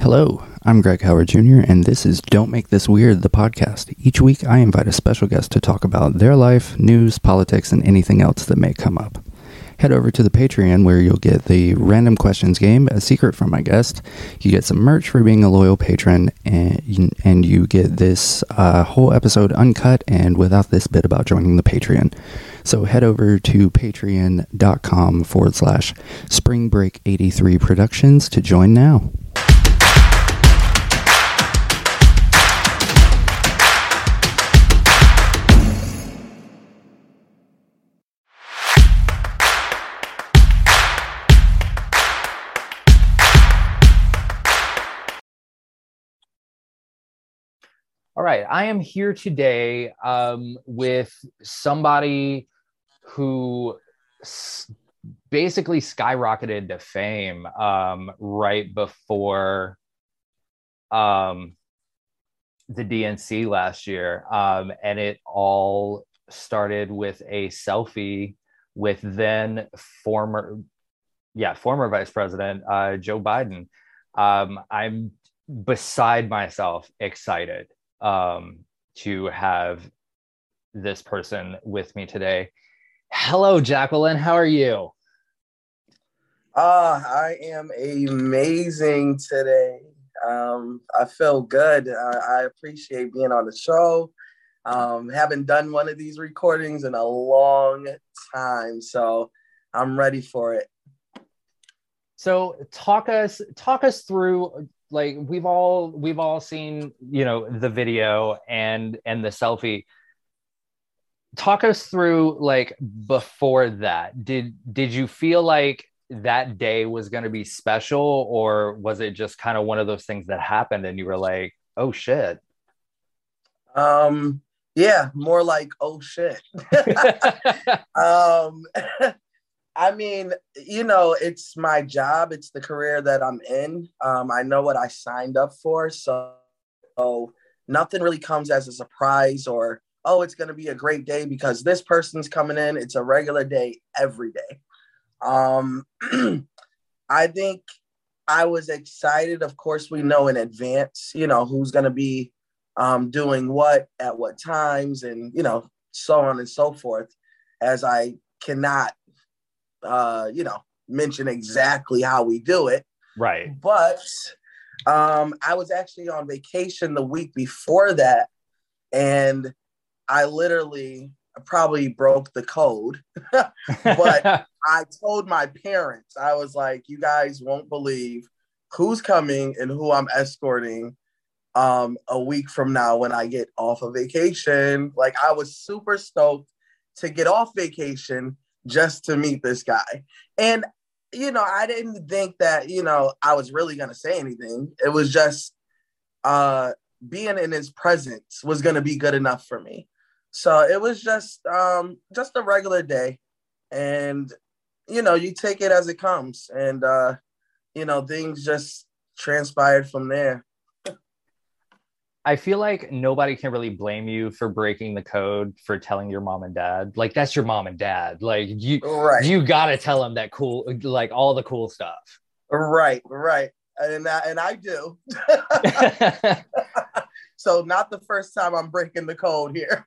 Hello, I'm Greg Howard Jr., and this is Don't Make This Weird, the podcast. Each week, I invite a special guest to talk about their life, news, politics, and anything else that may come up. Head over to the Patreon where you'll get the random questions game, a secret from my guest. You get some merch for being a loyal patron, and and you get this uh, whole episode uncut and without this bit about joining the Patreon. So head over to patreon.com forward slash spring break 83 productions to join now. All right, I am here today um, with somebody who s- basically skyrocketed to fame um, right before um, the DNC last year, um, and it all started with a selfie with then former, yeah, former Vice President uh, Joe Biden. Um, I'm beside myself excited um, to have this person with me today. Hello, Jacqueline. How are you? Uh, I am amazing today. Um, I feel good. I, I appreciate being on the show. Um, haven't done one of these recordings in a long time, so I'm ready for it. So talk us talk us through like we've all we've all seen you know the video and and the selfie. Talk us through like before that. Did did you feel like that day was going to be special or was it just kind of one of those things that happened and you were like oh shit. Um, yeah, more like oh shit. um, I mean, you know, it's my job. It's the career that I'm in. Um, I know what I signed up for, so, nothing really comes as a surprise or oh, it's going to be a great day because this person's coming in. It's a regular day every day. Um, I think I was excited. Of course, we know in advance, you know, who's going to be um, doing what at what times and, you know, so on and so forth, as I cannot, uh, you know, mention exactly how we do it. right But um, I was actually on vacation the week before that, and I literally probably broke the code. but I told my parents, I was like, you guys won't believe who's coming and who I'm escorting um, a week from now when I get off of vacation. Like, I was super stoked to get off vacation just to meet this guy. And, you know, I didn't think that, you know, I was really going to say anything. It was just uh, being in his presence was going to be good enough for me. So it was just um, just a regular day. And you know, you take it as it comes, and uh, you know, things just transpired from there. I feel like nobody can really blame you for breaking the code for telling your mom and dad. Like that's your mom and dad. Like you Right, you got to tell them that cool like all the cool stuff. right, right, and I, and I do. so not the first time I'm breaking the code here.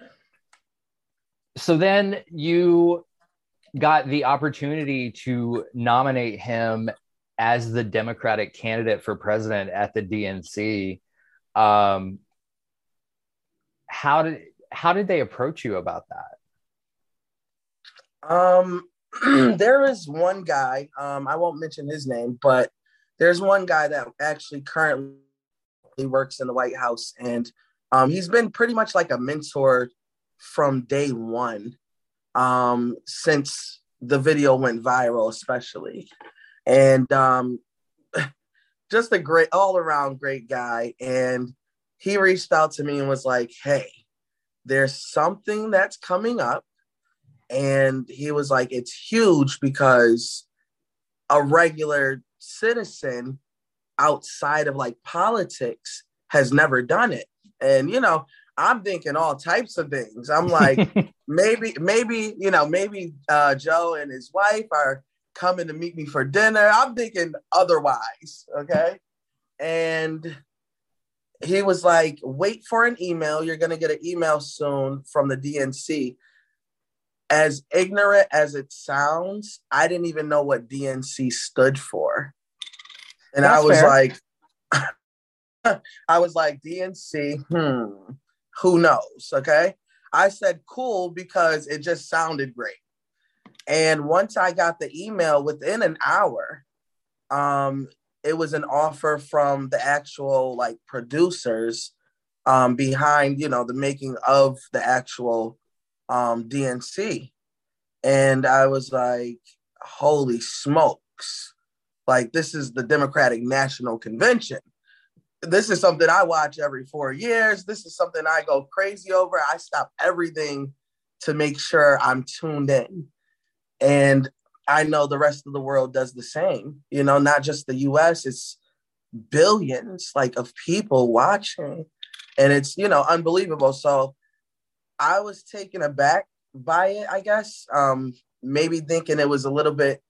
so then you got the opportunity to nominate him as the Democratic candidate for president at the DNC. Um, how did how did they approach you about that? Um, there is one guy. Um, I won't mention his name, but there's one guy that actually currently works in the White House, and um, he's been pretty much like a mentor from day one, um, since the video went viral, especially, and um, just a great all around great guy. And he reached out to me and was like, "Hey, there's something that's coming up." and he was like it's huge because a regular citizen outside of like politics has never done it and you know i'm thinking all types of things i'm like maybe maybe you know maybe uh, joe and his wife are coming to meet me for dinner. I'm thinking otherwise, okay? And he was like, wait for an email. You're going to get an email soon from the DNC. As ignorant as it sounds, I didn't even know what DNC stood for. And That's I was fair. like, I was like, DNC, hmm, who knows? Okay. I said cool because it just sounded great. And once I got the email within an hour, um, it was an offer from the actual like producers um, behind, you know, the making of the actual um, DNC. And I was like, holy smokes. Like, this is the Democratic National Convention this is something I watch every four years. This is something I go crazy over. I stop everything to make sure I'm tuned in. And I know the rest of the world does the same. You know, not just the US, it's billions like of people watching. And it's, you know, unbelievable. So I was taken aback by it, I guess. Um, maybe thinking it was a little bit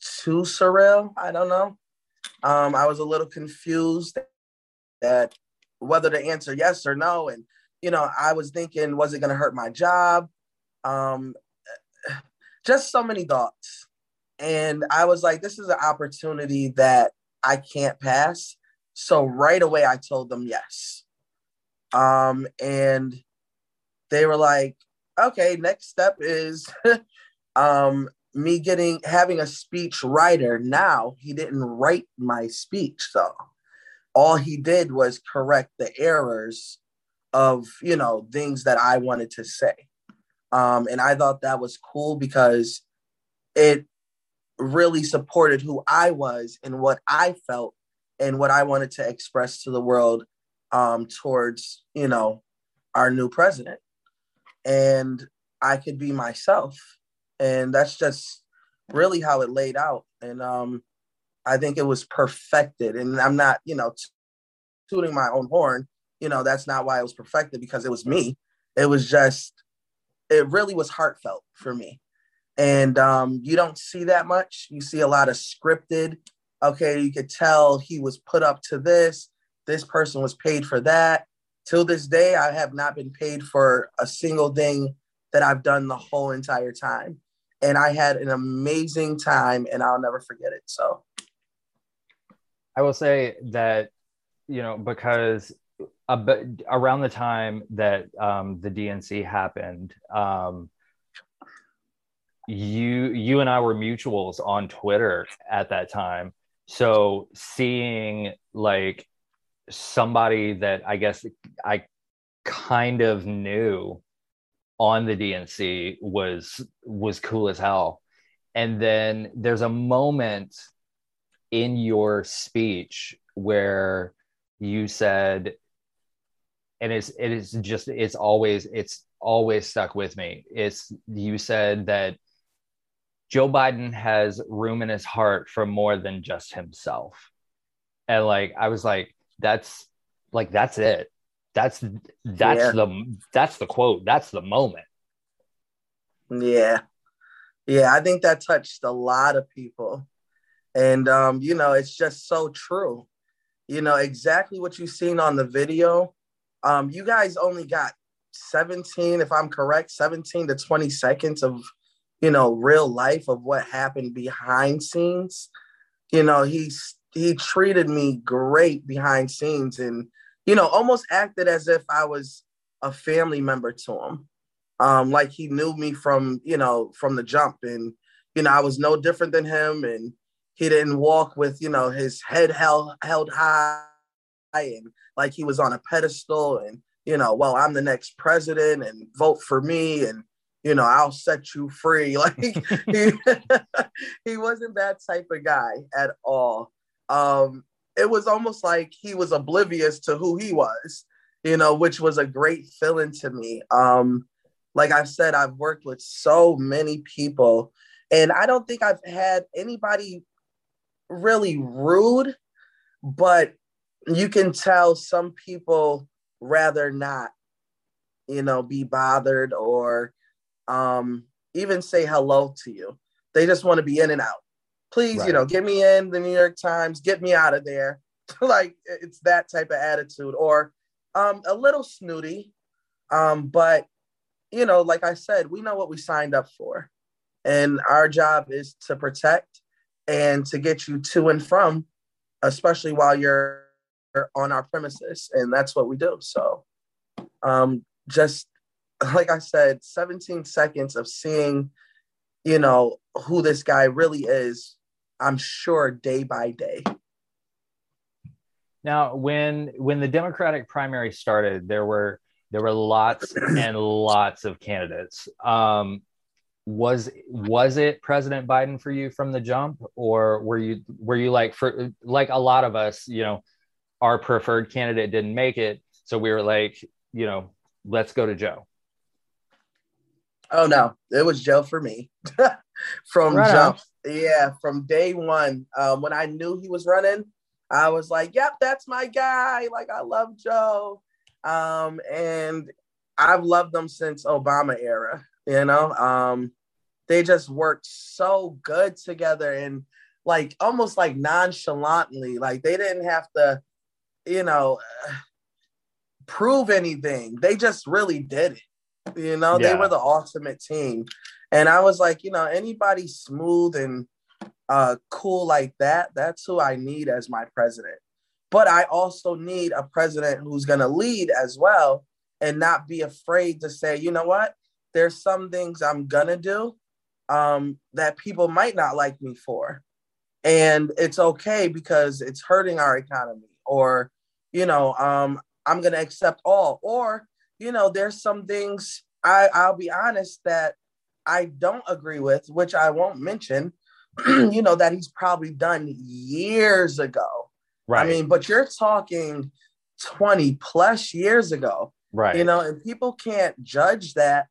too surreal. I don't know. Um, I was a little confused that whether to answer yes or no. And, you know, I was thinking, was it going to hurt my job? Um, just so many thoughts. And I was like, this is an opportunity that I can't pass. So right away, I told them yes. Um, and they were like, okay, next step is um, me getting having a speech writer. Now he didn't write my speech, though all he did was correct the errors of you know things that I wanted to say. Um, and I thought that was cool because it really supported who I was and what I felt and what I wanted to express to the world um, towards you know our new president. And I could be myself, and that's just really how it laid out. And um, I think it was perfected. And I'm not, you know, tooting my own horn. You know, that's not why it was perfected because it was me. It was just, it really was heartfelt for me. And um, you don't see that much. You see a lot of scripted. Okay, you could tell he was put up to this. This person was paid for that. Till this day, I have not been paid for a single thing that I've done the whole entire time. And I had an amazing time and I'll never forget it. So I will say that, you know, because around the time that um, the DNC happened, um, you you and I were mutuals on Twitter at that time. So seeing like somebody that I guess I kind of knew on the DNC was was cool as hell. And then there's a moment in your speech where you said and it's it is just it's always it's always stuck with me it's you said that joe biden has room in his heart for more than just himself and like i was like that's like that's it that's that's yeah. the that's the quote that's the moment yeah yeah i think that touched a lot of people and, um, you know, it's just so true. You know, exactly what you've seen on the video. Um, you guys only got 17, if I'm correct, 17 to 20 seconds of, you know, real life of what happened behind scenes. You know, he's he treated me great behind scenes and, you know, almost acted as if I was a family member to him. Um, like he knew me from, you know, from the jump. And, you know, I was no different than him. And, he didn't walk with you know his head held held high and like he was on a pedestal and you know well i'm the next president and vote for me and you know i'll set you free. Like he, he wasn't that type of guy at all. Um it was almost like he was oblivious to who he was you know which was a great feeling to me. Um like i've said i've worked with so many people and i don't think i've had anybody really rude, but you can tell some people rather not, you know, be bothered or um, even say hello to you. They just want to be in and out. please, Right. you know, get me in the New York Times, get me out of there. like it's that type of attitude, or um, a little snooty. Um, but you know, like I said, we know what we signed up for, and our job is to protect and to get you to and from, especially while you're on our premises, and that's what we do. So, um, just like I said, 17 seconds of seeing, you know, who this guy really is. I'm sure day by day. Now, when when the Democratic primary started, there were there were lots and lots of candidates. Um, was was it President Biden for you from the jump, or were you were you like for like a lot of us, you know, our preferred candidate didn't make it, so we were like, you know, let's go to Joe. Oh no, it was Joe for me from Right on. jump. Yeah, from day one. Um, when I knew he was running, I was like, "Yep, that's my guy." Like I love Joe, um, and I've loved them since Obama era. You know, um, they just worked so good together and like almost like nonchalantly. Like they didn't have to, you know, prove anything. They just really did it. You know, they were the ultimate team. And I was like, you know, anybody smooth and uh, cool like that, that's who I need as my president. But I also need a president who's going to lead as well and not be afraid to say, you know what, there's some things I'm going to do um, that people might not like me for. And it's okay because it's hurting our economy. Or, you know, um, I'm going to accept all. Or, you know, there's some things I, I'll be honest that I don't agree with, which I won't mention, you know, that he's probably done years ago. Right. I mean, but you're talking 20 plus years ago, right. you know, and people can't judge that.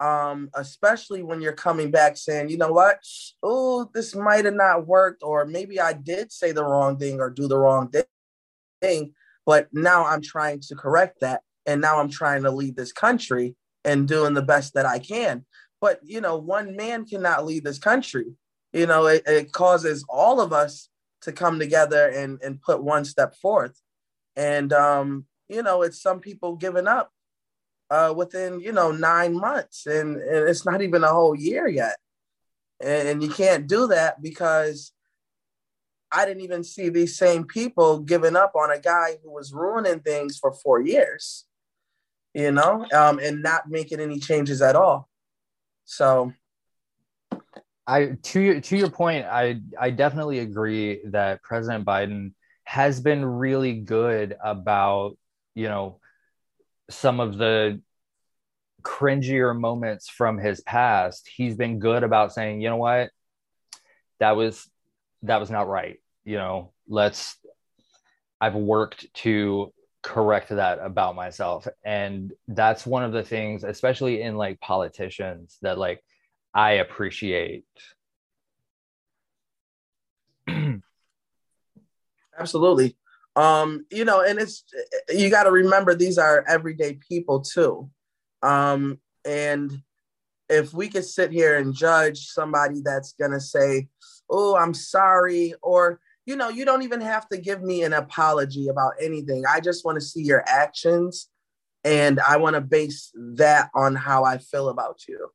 Um, especially when you're coming back saying, you know what, oh, this might have not worked, or maybe I did say the wrong thing or do the wrong thi- thing, but now I'm trying to correct that, and now I'm trying to lead this country and doing the best that I can. But you know, one man cannot lead this country. You know, it, it causes all of us to come together and and put one step forth. And um, you know, it's some people giving up uh, within you know nine months, and, and it's not even a whole year yet. And, and you can't do that because I didn't even see these same people giving up on a guy who was ruining things for four years, you know, um, and not making any changes at all. So I to your to your point, I I definitely agree that President Biden has been really good about you know some of the cringier moments from his past. He's been good about saying, you know what, that was that was not right. You know, let's. I've worked to correct that about myself, and that's one of the things, especially in like politicians, that like I appreciate. Absolutely. Um, you know, and it's you got to remember these are everyday people too. Um, and if we could sit here and judge somebody that's gonna say, "Oh, I'm sorry," or you know, you don't even have to give me an apology about anything. I just want to see your actions, and I want to base that on how I feel about you.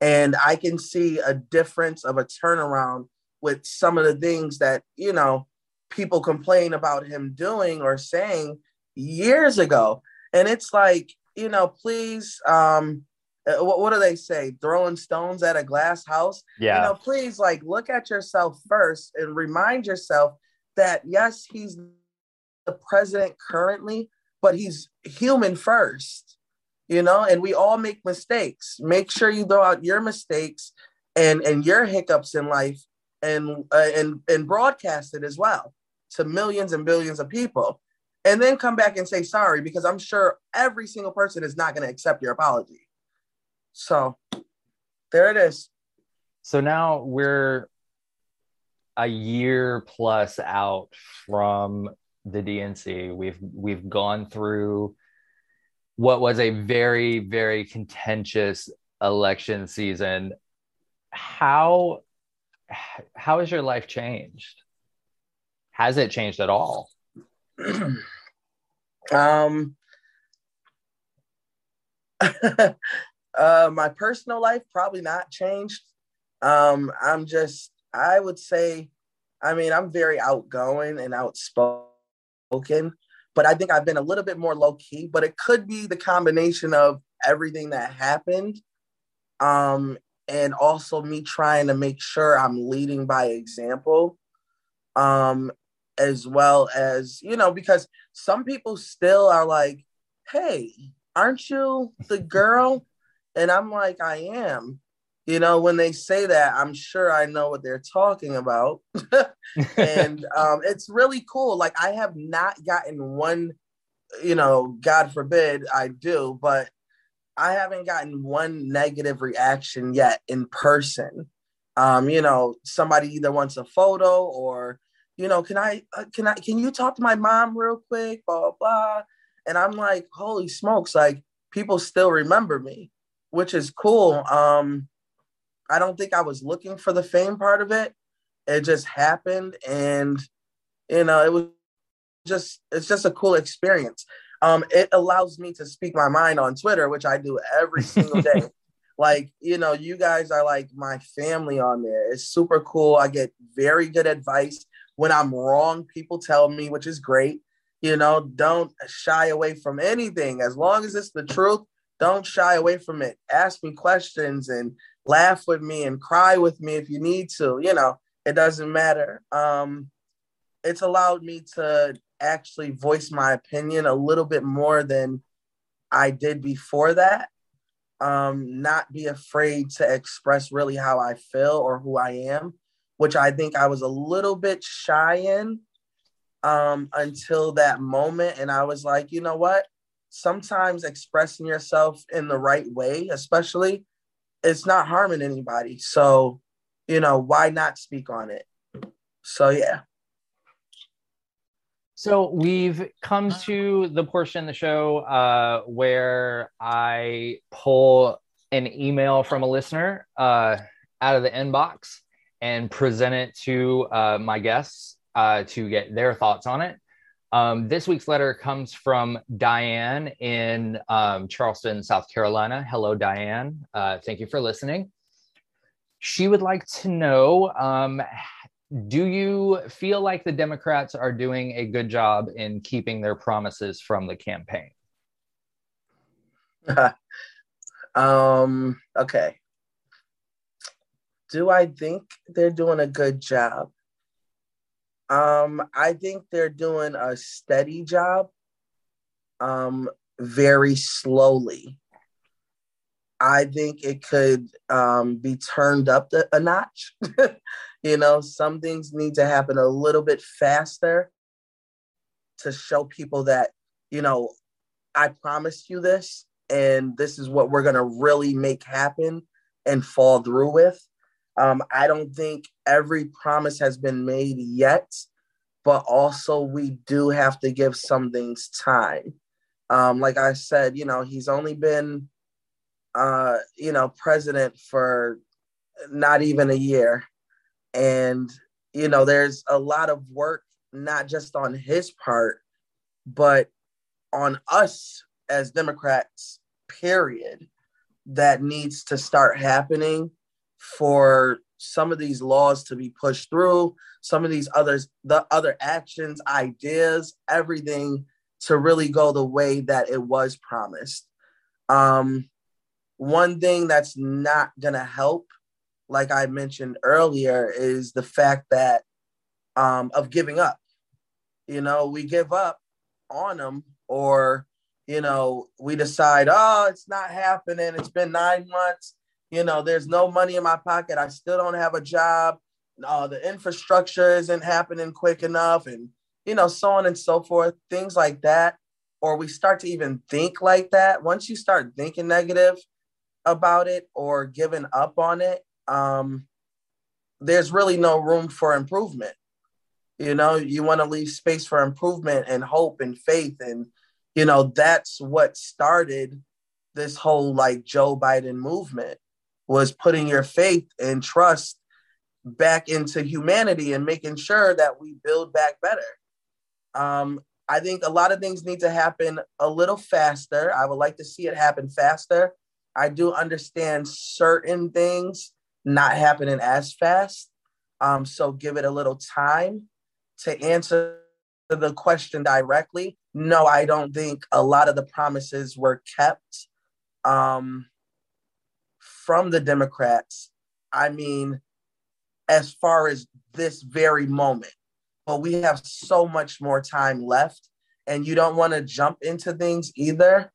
And I can see a difference of a turnaround with some of the things that you know people complain about him doing or saying years ago. And it's like, you know, please, um, what, what do they say? Throwing stones at a glass house. Yeah. You know, please, like, look at yourself first and remind yourself that yes, he's the president currently, but he's human first. You know, and we all make mistakes. Make sure you throw out your mistakes and and your hiccups in life and uh, and and broadcast it as well to millions and billions of people and then come back and say sorry because i'm sure every single person is not going to accept your apology so there it is So now we're a year plus out from the DNC. We've we've gone through what was a very very contentious election season. How how has your life changed? Has it changed at all? um uh my personal life probably not changed. Um I'm just I would say I mean I'm very outgoing and outspoken, but I think I've been a little bit more low key, but it could be the combination of everything that happened um and also me trying to make sure I'm leading by example um as well as you know because some people still are like hey aren't you the girl and i'm like i am. You know when they say that i'm sure i know what they're talking about. And um, it's really cool. Like i have not gotten one you know god forbid i do but i haven't gotten one negative reaction yet in person. Um, you know somebody either wants a photo or you know, can I, uh, can I, can you talk to my mom real quick, blah, blah, blah. And I'm like, holy smokes, like people still remember me, which is cool. Um, I don't think I was looking for the fame part of it. It just happened. And, you know, it was just, it's just a cool experience. Um, it allows me to speak my mind on Twitter, which I do every single day. like, you know, you guys are like my family on there. It's super cool. I get very good advice when I'm wrong, people tell me, which is great. You know, don't shy away from anything. As long as it's the truth, don't shy away from it. Ask me questions and laugh with me and cry with me if you need to. You know, it doesn't matter. Um, it's allowed me to actually voice my opinion a little bit more than I did before that. Um, not be afraid to express really how I feel or who I am which I think I was a little bit shy in um, until that moment. And I was like, you know what? Sometimes expressing yourself in the right way, especially, it's not harming anybody. So, you know, why not speak on it? So, yeah. So we've come to the portion of the show uh, where I pull an email from a listener uh, out of the inbox and present it to uh, my guests uh, to get their thoughts on it. Um, this week's letter comes from Diane in um, Charleston, South Carolina. Hello, Diane. Uh, thank you for listening. She would like to know um, Do you feel like the Democrats are doing a good job in keeping their promises from the campaign? um, okay do I think they're doing a good job? Um, I think they're doing a steady job, um, very slowly. I think it could um, be turned up the, a notch. you know, some things need to happen a little bit faster to show people that, you know, I promised you this, and this is what we're going to really make happen and fall through with. Um, I don't think every promise has been made yet, but also we do have to give some things time. Um, like I said, you know, he's only been, uh, you know, president for not even a year. And, you know, there's a lot of work, not just on his part, but on us as Democrats, period, that needs to start happening for some of these laws to be pushed through, some of these others, the other actions, ideas, everything to really go the way that it was promised. Um, one thing that's not gonna help, like I mentioned earlier, is the fact that um, of giving up. You know, we give up on them, or you know, we decide, oh, it's not happening. It's been nine months you know, there's no money in my pocket. I still don't have a job. Uh, the infrastructure isn't happening quick enough, and you know, so on and so forth. Things like that, or we start to even think like that. Once you start thinking negative about it or giving up on it, um, there's really no room for improvement. You know, you want to leave space for improvement and hope and faith, and you know, that's what started this whole like Joe Biden movement was putting your faith and trust back into humanity and making sure that we build back better. Um, I think a lot of things need to happen a little faster. I would like to see it happen faster. I do understand certain things not happening as fast. Um, so give it a little time to answer the question directly. No, I don't think a lot of the promises were kept um, from the Democrats. I mean, as far as this very moment, but we have so much more time left, and you don't want to jump into things either.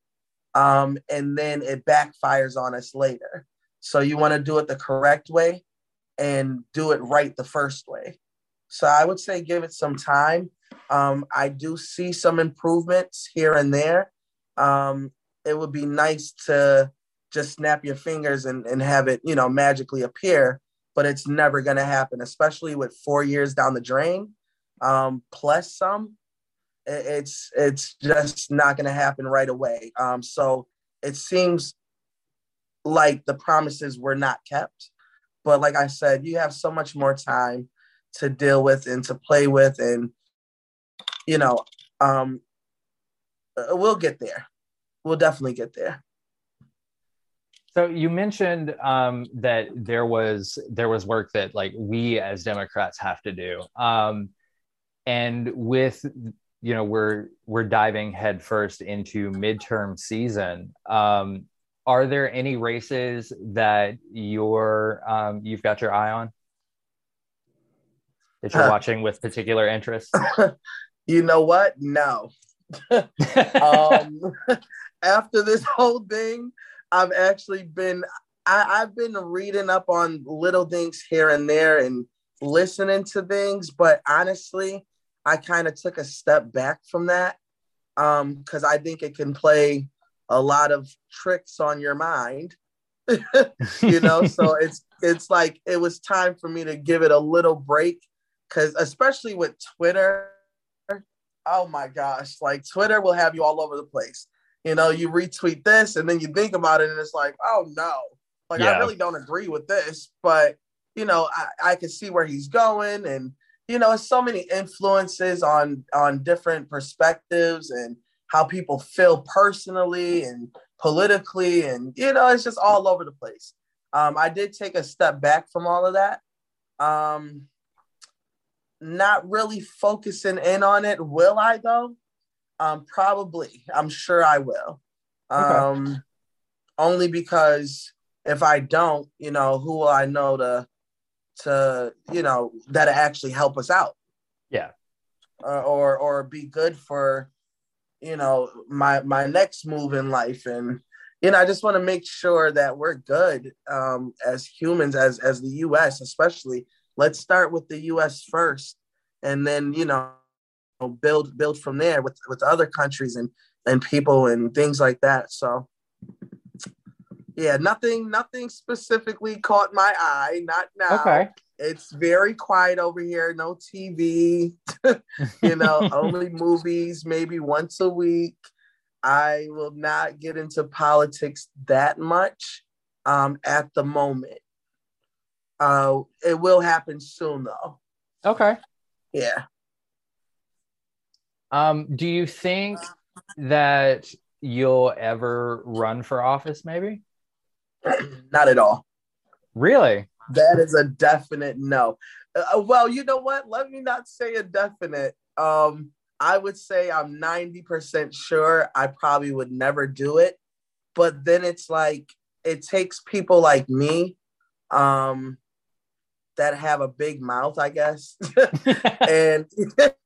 Um, and then it backfires on us later. So you want to do it the correct way and do it right the first way. So I would say give it some time. Um, I do see some improvements here and there. Um, it would be nice to just snap your fingers and, and have it, you know, magically appear, but it's never going to happen, especially with four years down the drain, um, plus some. It's it's just not going to happen right away. Um, so it seems like the promises were not kept. But like I said, you have so much more time to deal with and to play with, and you know, um, uh, we'll get there. We'll definitely get there. So you mentioned um, that there was there was work that like we as Democrats have to do, um, and with you know we're we're diving headfirst into midterm season. Um, are there any races that you're um, you've got your eye on that you're uh, watching with particular interest? you know what? No. um, after this whole thing, I've actually been I, I've been reading up on little things here and there and listening to things, but honestly, I kind of took a step back from that because um, I think it can play a lot of tricks on your mind you know? So it's it's like it was time for me to give it a little break because especially with twitter oh my gosh like twitter will have you all over the place you know you retweet this and then you think about it and it's like oh no like yeah. i really don't agree with this but you know I, I can see where he's going and you know it's so many influences on on different perspectives and how people feel personally and politically, and you know, it's just all over the place. Um, I did take a step back from all of that. Um, not really focusing in on it. Will I though? Um, probably. I'm sure I will. Um, okay. only because if I don't, you know, who will I know to to you know that actually help us out? Yeah. Uh, or or be good for you know my my next move in life and you know i just want to make sure that we're good um, as humans as as the us especially let's start with the us first and then you know build build from there with with other countries and and people and things like that so yeah nothing nothing specifically caught my eye not now okay it's very quiet over here. No TV, you know, only movies, maybe once a week. I will not get into politics that much um, at the moment. Uh, it will happen soon, though. Okay. Yeah. Um, do you think that you'll ever run for office? Maybe. Not at all. Really? that is a definite no. Uh, well, you know what? Let me not say a definite. Um, I would say I'm 90% sure I probably would never do it. But then it's like it takes people like me um, that have a big mouth, I guess. and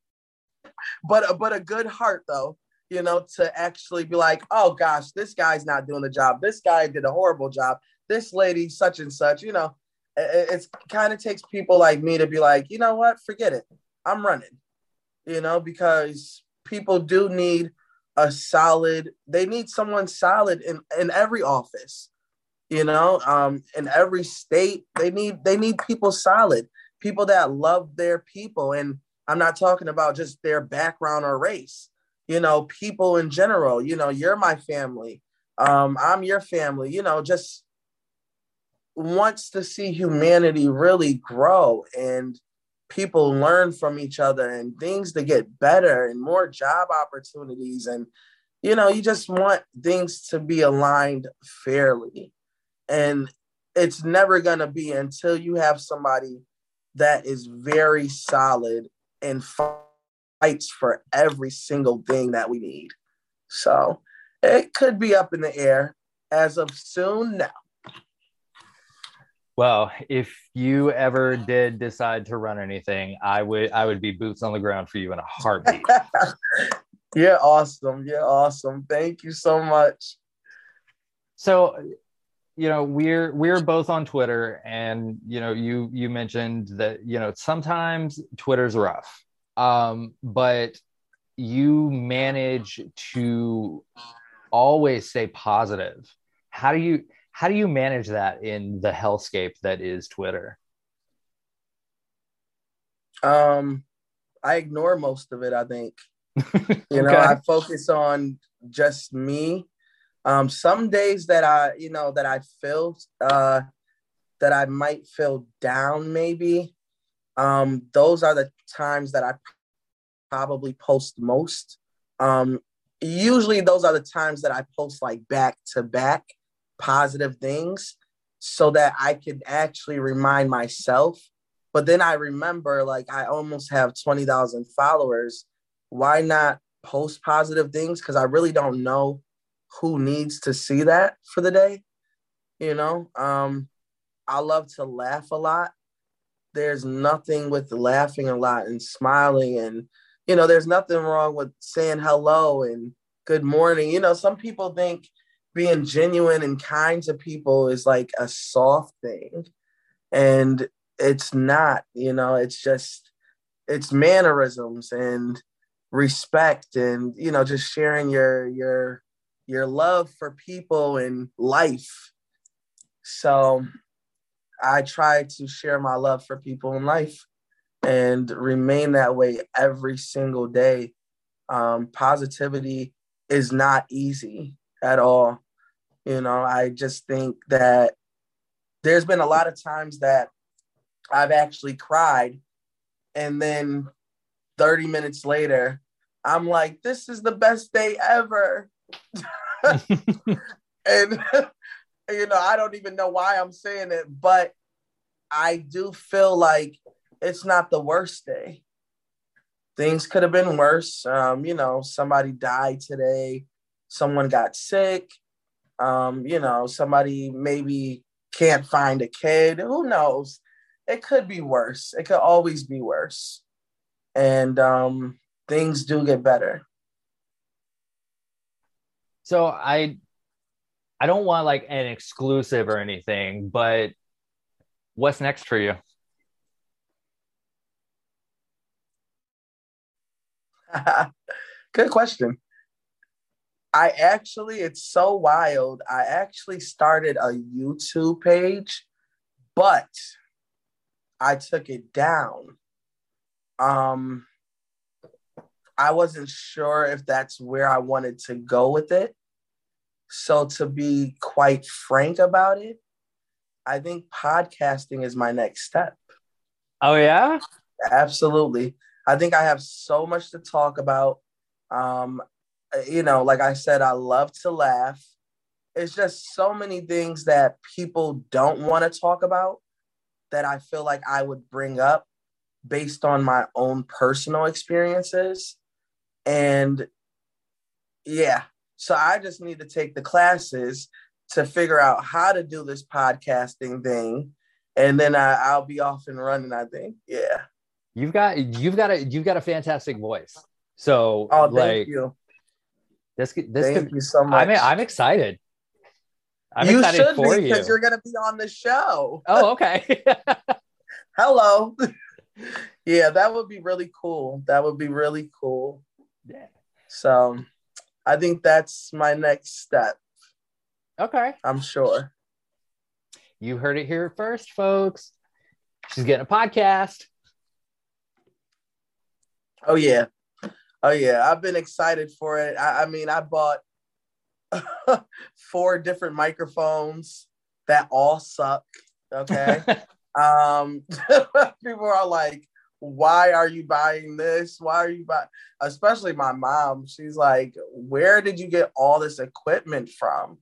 but but a good heart though, you know, to actually be like, oh gosh, this guy's not doing the job. This guy did a horrible job. This lady, such and such, you know it kind of takes people like me to be like, you know what, forget it. I'm running, you know, because people do need a solid, they need someone solid in, in every office, you know, um, in every state, they need, they need people solid, people that love their people. And I'm not talking about just their background or race, you know, people in general, you know, you're my family. Um, I'm your family, you know, just wants to see humanity really grow and people learn from each other and things to get better and more job opportunities and you know you just want things to be aligned fairly and it's never going to be until you have somebody that is very solid and fights for every single thing that we need so it could be up in the air as of soon now well, if you ever did decide to run anything, I would I would be boots on the ground for you in a heartbeat. yeah, awesome. Yeah, awesome. Thank you so much. So, you know, we're we're both on Twitter and you know, you you mentioned that, you know, sometimes Twitter's rough. Um, but you manage to always stay positive. How do you how do you manage that in the hellscape that is Twitter? Um, I ignore most of it. I think you know I focus on just me. Um, some days that I you know that I feel uh, that I might feel down maybe. Um, those are the times that I probably post most. Um, usually those are the times that I post like back to back positive things so that I could actually remind myself. But then I remember, like, I almost have 20,000 followers. Why not post positive things? Because I really don't know who needs to see that for the day. You know, um, I love to laugh a lot. There's nothing with laughing a lot and smiling, and, you know, there's nothing wrong with saying hello and good morning. You know, some people think being genuine and kind to people is like a soft thing and it's not you know it's just it's mannerisms and respect and you know just sharing your your your love for people and life. So i try to share my love for people in life and remain that way every single day. Um, positivity is not easy at all. You know, I just think that there's been a lot of times that I've actually cried and then 30 minutes later, I'm like, this is the best day ever. and you know, I don't even know why I'm saying it, but I do feel like it's not the worst day. Things could have been worse. Um, you know, somebody died today, someone got sick, um, you know, somebody maybe can't find a kid. Who knows? It could be worse. It could always be worse. And um, things do get better. So I I don't want like an exclusive or anything, but what's next for you? Good question. I actually, it's so wild. I actually started a YouTube page, but I took it down. Um, I wasn't sure if that's where I wanted to go with it. So, to be quite frank about it, I think podcasting is my next step. Oh, yeah? Absolutely. I think I have so much to talk about. Um, you know, like I said, I love to laugh. It's just so many things that people don't want to talk about that I feel like I would bring up based on my own personal experiences. And yeah, so I just need to take the classes to figure out how to do this podcasting thing. And then I, I'll be off and running, I think. Yeah. You've got you've got a you've got a fantastic voice. So oh, like you. This this Thank could, you so much. I'm I'm excited. I'm you excited should for be because you. you're gonna be on the show. Oh, okay. Hello. yeah, that would be really cool. That would be really cool. Yeah. So I think that's my next step. Okay. I'm sure. You heard it here first, folks. She's getting a podcast. Oh yeah. Oh yeah, I've been excited for it. I, I mean, I bought four different microphones that all suck. Okay. um, people are like, why are you buying this? Why are you buying? Especially my mom. She's like, where did you get all this equipment from?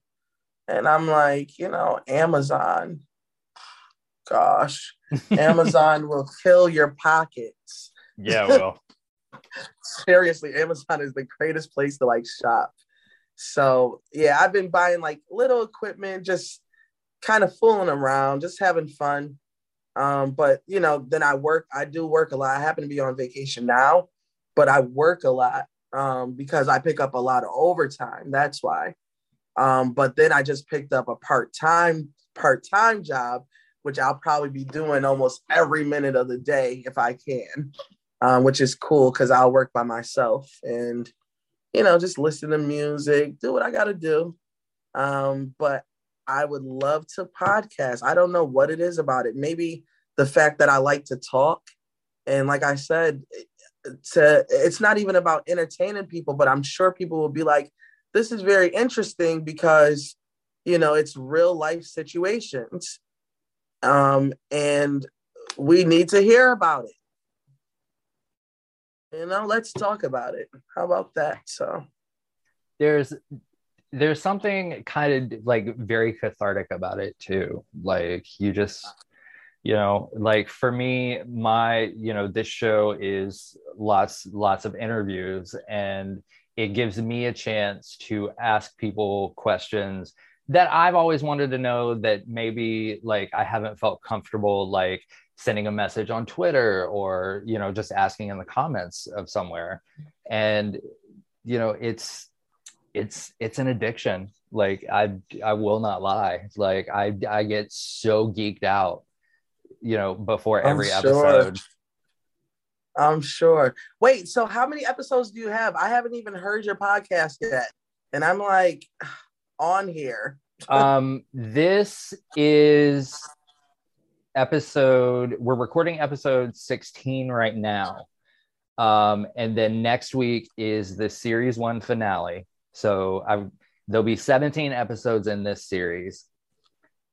And I'm like, you know, Amazon. Gosh, Amazon will kill your pockets. Yeah, well. Seriously, Amazon is the greatest place to like shop. So yeah, I've been buying like little equipment, just kind of fooling around, just having fun. Um, but you know, then I work, I do work a lot. I happen to be on vacation now, but I work a lot um, because I pick up a lot of overtime. That's why. Um, but then I just picked up a part-time, part-time job, which I'll probably be doing almost every minute of the day if I can, um, which is cool because I'll work by myself and you know, just listen to music, do what I gotta do. Um, but I would love to podcast. I don't know what it is about it. Maybe the fact that I like to talk. And like I said, to, it's not even about entertaining people, but I'm sure people will be like, this is very interesting because, you know, it's real life situations. Um, and we need to hear about it. You know, let's talk about it. How about that? So there's there's something kind of like very cathartic about it too. Like you just you know like for me my you know this show is lots lots of interviews and it gives me a chance to ask people questions that I've always wanted to know that maybe like I haven't felt comfortable like sending a message on Twitter or you know just asking in the comments of somewhere. And you know it's it's it's an addiction. Like i i will not lie. Like i i get so geeked out you know before every I'm sure. episode. I'm sure. Wait so how many episodes do you have? I haven't even heard your podcast yet and i'm like on here. Um this is episode we're recording episode 16 right now. Um and then next week is the series one finale so I there'll be 17 episodes in this series.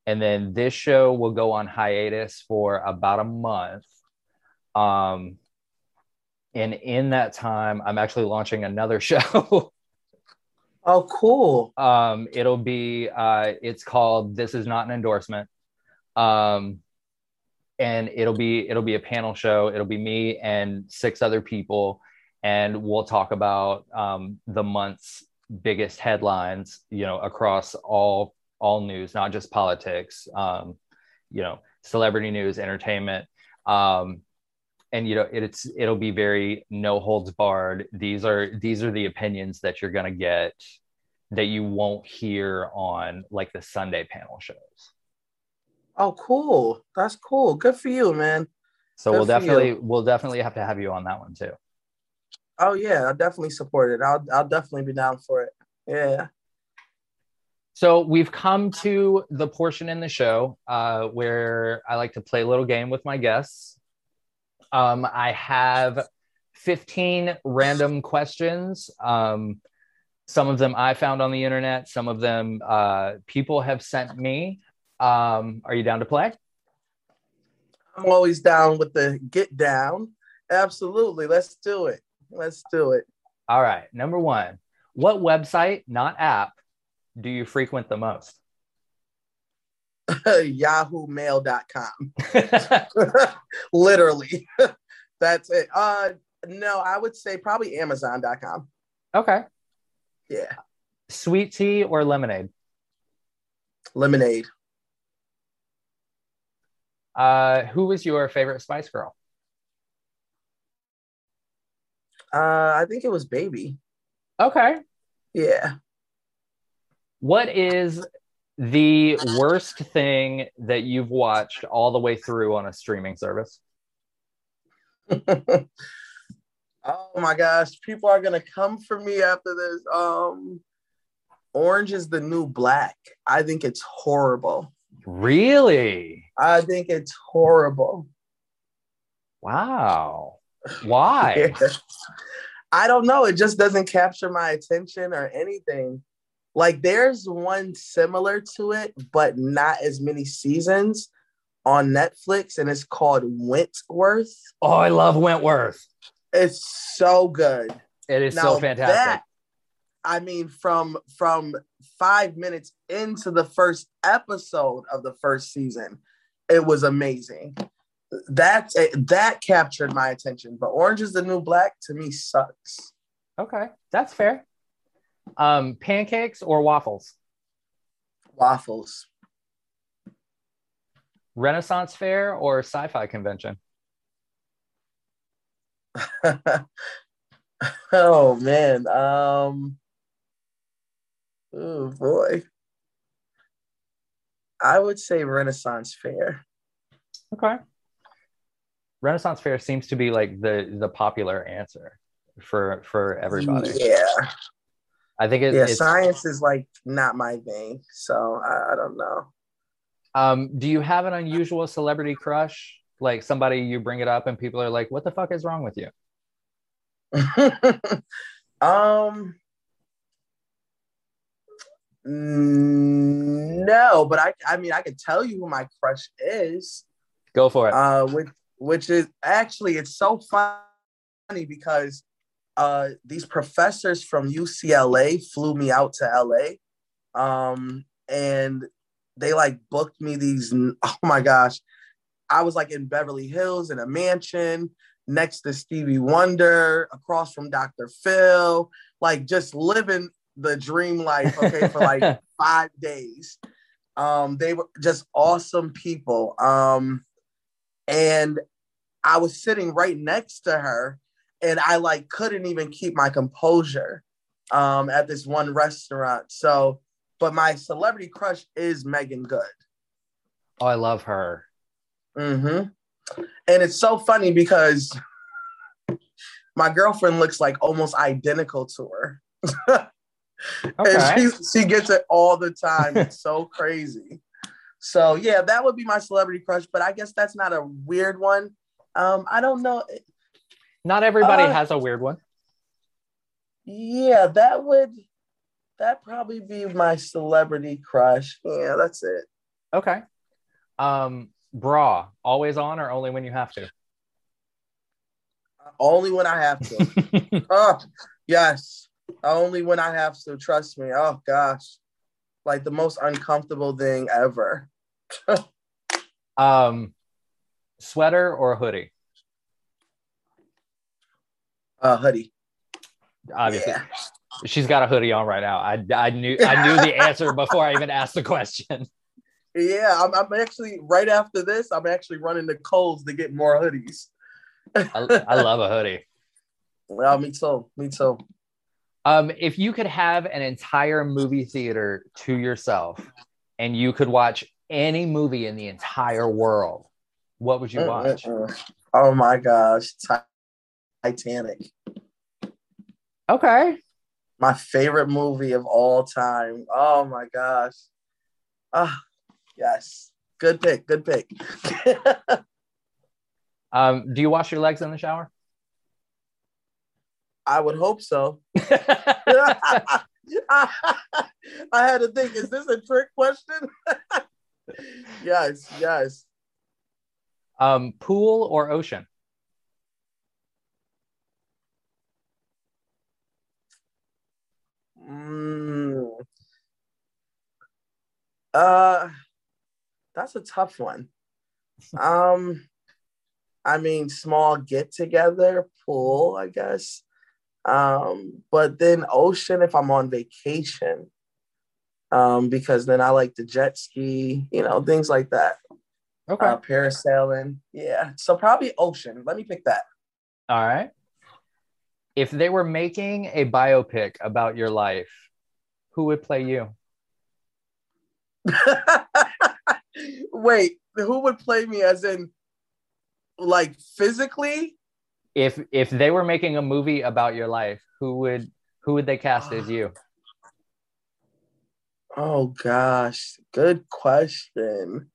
And then this show will go on hiatus for about a month. Um, and in that time, I'm actually launching another show. oh, cool. Um, it'll be uh, it's called This Is Not an Endorsement. Um, and it'll be it'll be a panel show. It'll be me and six other people, and we'll talk about um, the month's biggest headlines, you know, across all all news, not just politics, um, you know, celebrity news, entertainment. Um, and you know it's it'll be very no holds barred. These are these are the opinions that you're going to get that you won't hear on like the sunday panel shows. Oh cool. That's cool. Good for you man. So Good we'll definitely you. we'll definitely have to have you on that one too oh yeah i'll definitely support it i'll, I'll definitely be down for it yeah So we've come to the portion in the show uh, where I like to play a little game with my guests. Um, I have 15 random questions. Um, some of them I found on the internet, some of them uh, people have sent me. Um, are you down to play? i'm always down with the get down absolutely let's do it let's do it All right. Number one, what website, not app, do you frequent the most? yahoomail.com literally that's it uh no i would say probably amazon.com okay. yeah Sweet tea or lemonade? lemonade Uh, who was your favorite Spice Girl? Uh i think it was baby Okay. yeah What is the worst thing that you've watched all the way through on a streaming service? oh my gosh people are gonna come for me after this um orange is the new black i think it's horrible Really? i think it's horrible Wow. Why? I don't know. It just doesn't capture my attention or anything. Like there's one similar to it, but not as many seasons, on Netflix, and it's called Wentworth. Oh, I love Wentworth. It's so good. It is Now so fantastic. that- I mean, from from five minutes into the first episode of the first season, it was amazing. That that captured my attention. But Orange is the New Black to me sucks. okay, that's fair. Um, pancakes or waffles? Waffles. Renaissance fair or sci-fi convention? oh man. Um. Oh boy. I would say Renaissance Fair. Okay. Renaissance fair seems to be like the the popular answer for for everybody. Yeah. I think it, Yeah. it's. Science is like not my thing, so I, I don't know. Um, do you have an unusual celebrity crush? Like somebody you bring it up and people are like, "What the fuck is wrong with you?" um mm, no but i i mean i could tell you who my crush is Go for it. uh which which is actually it's so funny because uh these professors from ucla flew me out to la um and they like booked me these oh my gosh i was like in beverly hills in a mansion next to Stevie Wonder, across from Dr. Phil, like just living the dream life, okay, for like five days. Um, they were just awesome people. Um, and I was sitting right next to her, and I like couldn't even keep my composure um, at this one restaurant. So, but my celebrity crush is Meagan Good. oh, I love her. Mm-hmm. And it's so funny because my girlfriend looks like almost identical to her. Okay. And she, she gets it all the time. It's so crazy. So yeah, that would be my celebrity crush, but I guess that's not a weird one. Um, I don't know. Not everybody Uh, has a weird one. Yeah, that would that probably be my celebrity crush. Yeah, that's it. Okay. Um, bra, always on or only when you have to? Only when I have to. Oh, yes. Only when I have to. Trust me. Oh gosh. Like the most uncomfortable thing ever. um, sweater or a hoodie? Uh hoodie. Obviously, Yeah. she's got a hoodie on right now. I, I knew I knew the answer before I even asked the question. Yeah, I'm, I'm actually right after this, I'm actually running to Kohl's to get more hoodies. I, I love a hoodie. Well, me too. Me too. Um, if you could have an entire movie theater to yourself and you could watch any movie in the entire world, what would you watch? Oh my gosh. Titanic. Okay. My favorite movie of all time. Oh my gosh. Ah, yes. Good pick. Good pick. Um, do you wash your legs in the shower? I would hope so. I had to think, is this a trick question? yes, yes. Um, pool or ocean? Mm. Uh that's a tough one. Um I mean small get together, pool, I guess. Um, but then ocean if I'm on vacation. Um, because then I like to jet ski, you know, things like that. Okay. Uh, parasailing. Yeah. So probably ocean. Let me pick that. All right. If they were making a biopic about your life, who would play you? Wait, who would play me as in like physically? If if they were making a movie about your life, who would who would they cast as you? Oh gosh, good question.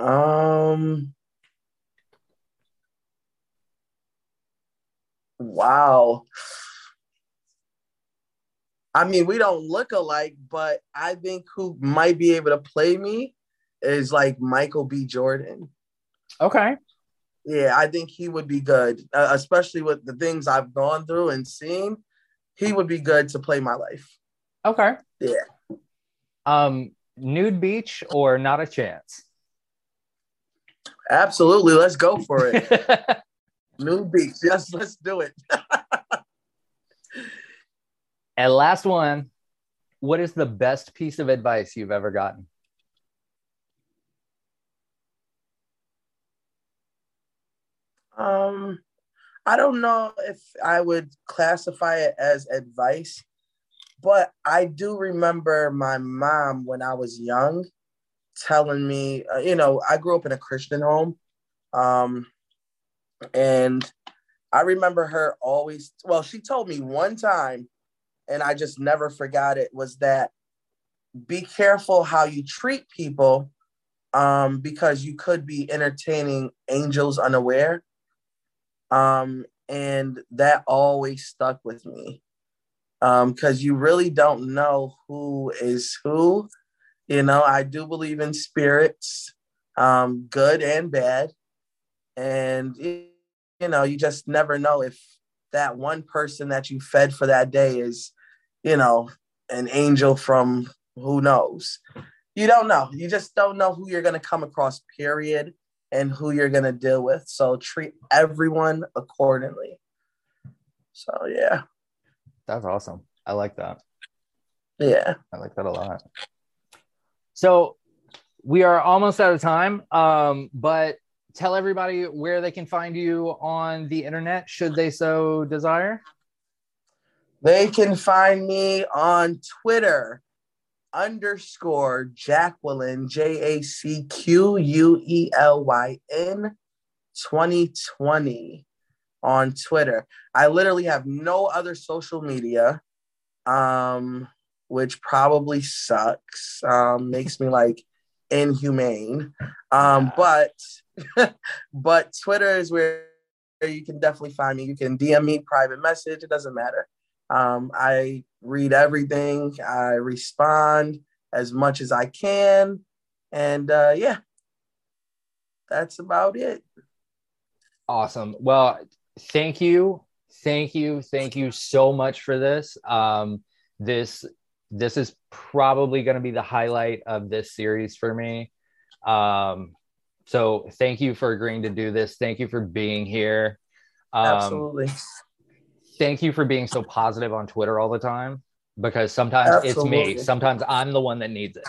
Um Wow. I mean, we don't look alike, but I think who might be able to play me is like Michael B. Jordan. Okay. Yeah, I think he would be good, uh, especially with the things I've gone through and seen. He would be good to play my life. Okay. Yeah. Um, nude beach or not a chance? Absolutely. Let's go for it. New beach. Yes, let's do it. and last one. What is the best piece of advice you've ever gotten? Um, I don't know if I would classify it as advice, but I do remember my mom when I was young telling me, uh, you know, I grew up in a Christian home. Um, and I remember her always, well, she told me one time, and I just never forgot it, was that be careful how you treat people um, because you could be entertaining angels unaware. Um, and that always stuck with me because um, you really don't know who is who. You know, I do believe in spirits, um, good and bad. And, you know, you just never know if that one person that you fed for that day is, you know, an angel from who knows. You don't know. You just don't know who you're going to come across, period and who you're going to deal with. So treat everyone accordingly. So, yeah. That's awesome. I like that. Yeah. I like that a lot. So, we are almost out of time, um, but tell everybody where they can find you on the internet, should they so desire. They can find me on Twitter underscore Jacqueline, J A C Q U E L Y N 2020 on Twitter. I literally have no other social media, um, which probably sucks. Um, makes me like inhumane. Um, but but Twitter is where you can definitely find me. You can DM me, private message, it doesn't matter. Um, I read everything, I respond as much as I can. And uh, yeah, that's about it. Awesome. Well, thank you. Thank you. Thank you so much for this. Um, this this is probably going to be the highlight of this series for me. Um, so thank you for agreeing to do this. Thank you for being here. Um, Absolutely thank you for being so positive on Twitter all the time because sometimes Absolutely. it's me. Sometimes I'm the one that needs it.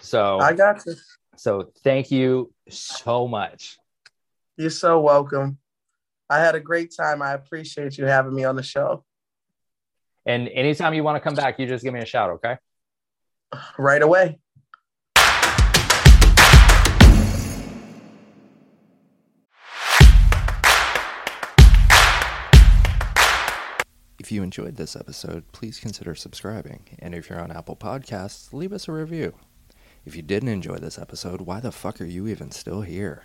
So I got you. So thank you so much. You're so welcome. I had a great time. I appreciate you having me on the show. And anytime you want to come back, you just give me a shout, okay? Right away. If you enjoyed this episode, please consider subscribing. And if you're on Apple Podcasts, leave us a review. If you didn't enjoy this episode, why the fuck are you even still here?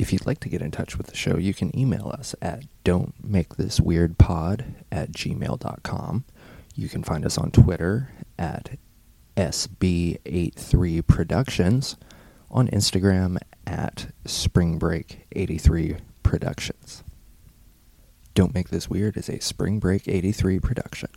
If you'd like to get in touch with the show, you can email us at don'tmakethisweirdpod at gmail.com. You can find us on Twitter at SB83Productions, on Instagram at SpringBreak83Productions. Don't Make This Weird is a Spring Break 83 production.